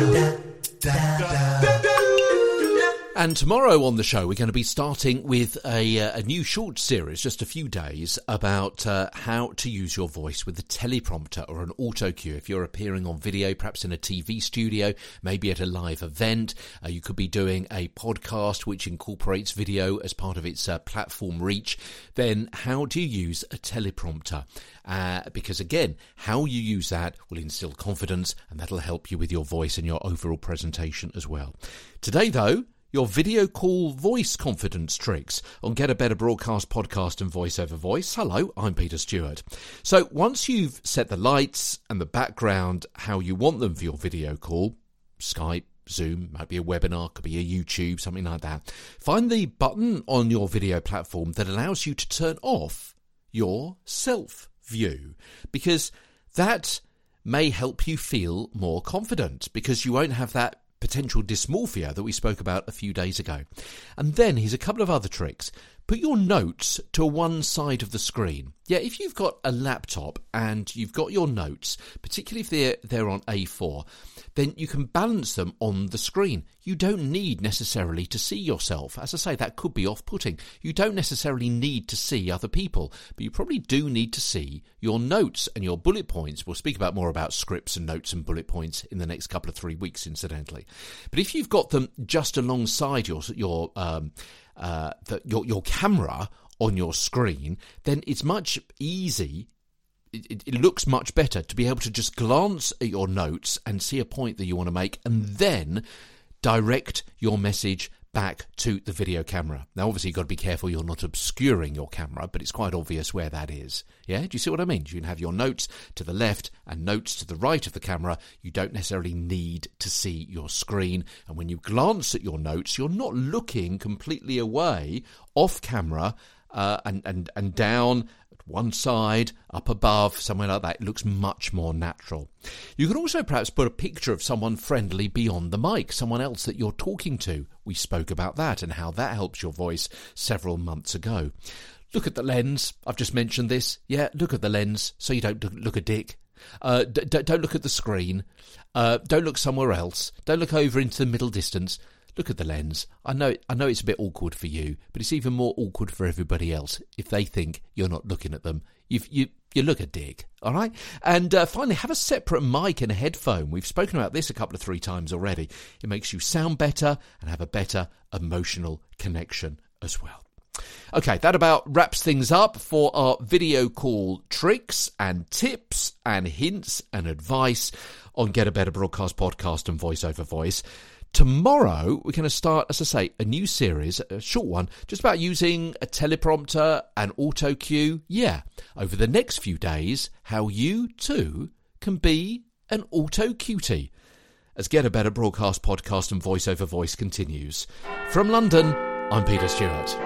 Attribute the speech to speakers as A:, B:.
A: da, da, da. And tomorrow on the show, we're going to be starting with a, uh, a new short series, just a few days, about uh, how to use your voice with a teleprompter or an auto cue. If you're appearing on video, perhaps in a TV studio, maybe at a live event, uh, you could be doing a podcast which incorporates video as part of its uh, platform reach. Then, how do you use a teleprompter? Uh, because again, how you use that will instill confidence and that'll help you with your voice and your overall presentation as well. Today, though, your video call voice confidence tricks on Get a Better Broadcast podcast and voice over voice. Hello, I'm Peter Stewart. So once you've set the lights and the background how you want them for your video call, Skype, Zoom, might be a webinar, could be a YouTube, something like that. Find the button on your video platform that allows you to turn off your self view because that may help you feel more confident because you won't have that potential dysmorphia that we spoke about a few days ago. And then here's a couple of other tricks. Put your notes to one side of the screen. Yeah, if you've got a laptop and you've got your notes, particularly if they're, they're on A4, then you can balance them on the screen. You don't need necessarily to see yourself. As I say, that could be off putting. You don't necessarily need to see other people, but you probably do need to see your notes and your bullet points. We'll speak about more about scripts and notes and bullet points in the next couple of three weeks, incidentally. But if you've got them just alongside your, your, um, uh, the, your, your camera on your screen, then it's much easy it, it, looks much better to be able to just glance at your notes and see a point that you want to make and then direct your message back to the video camera. Now, obviously, you've got to be careful you're not obscuring your camera, but it's quite obvious where that is. Yeah, do you see what I mean? You can have your notes to the left and notes to the right of the camera. You don't necessarily need to see your screen. And when you glance at your notes, you're not looking completely away off camera uh, and, and, and down one side, up above, somewhere like that. It looks much more natural. You can also perhaps put a picture of someone friendly beyond the mic, someone else that you're talking to. We spoke about that and how that helps your voice several months ago. Look at the lens. I've just mentioned this. Yeah, look at the lens so you don't look a dick. Uh, d- don't look at the screen. Uh, don't look somewhere else. Don't look over into the middle distance look at the lens. I know I know it's a bit awkward for you, but it's even more awkward for everybody else if they think you're not looking at them. You've, you you look a dick, all right? And uh, finally, have a separate mic and a headphone. We've spoken about this a couple of three times already. It makes you sound better and have a better emotional connection as well. Okay, that about wraps things up for our video call tricks and tips and hints and advice on Get a Better Broadcast podcast and voice over voice. Tomorrow, we're going to start, as I say, a new series, a short one, just about using a teleprompter and auto cue. Yeah, over the next few days, how you too can be an auto cutie. As Get a Better Broadcast podcast and voice over voice continues. From London, I'm Peter Stewart.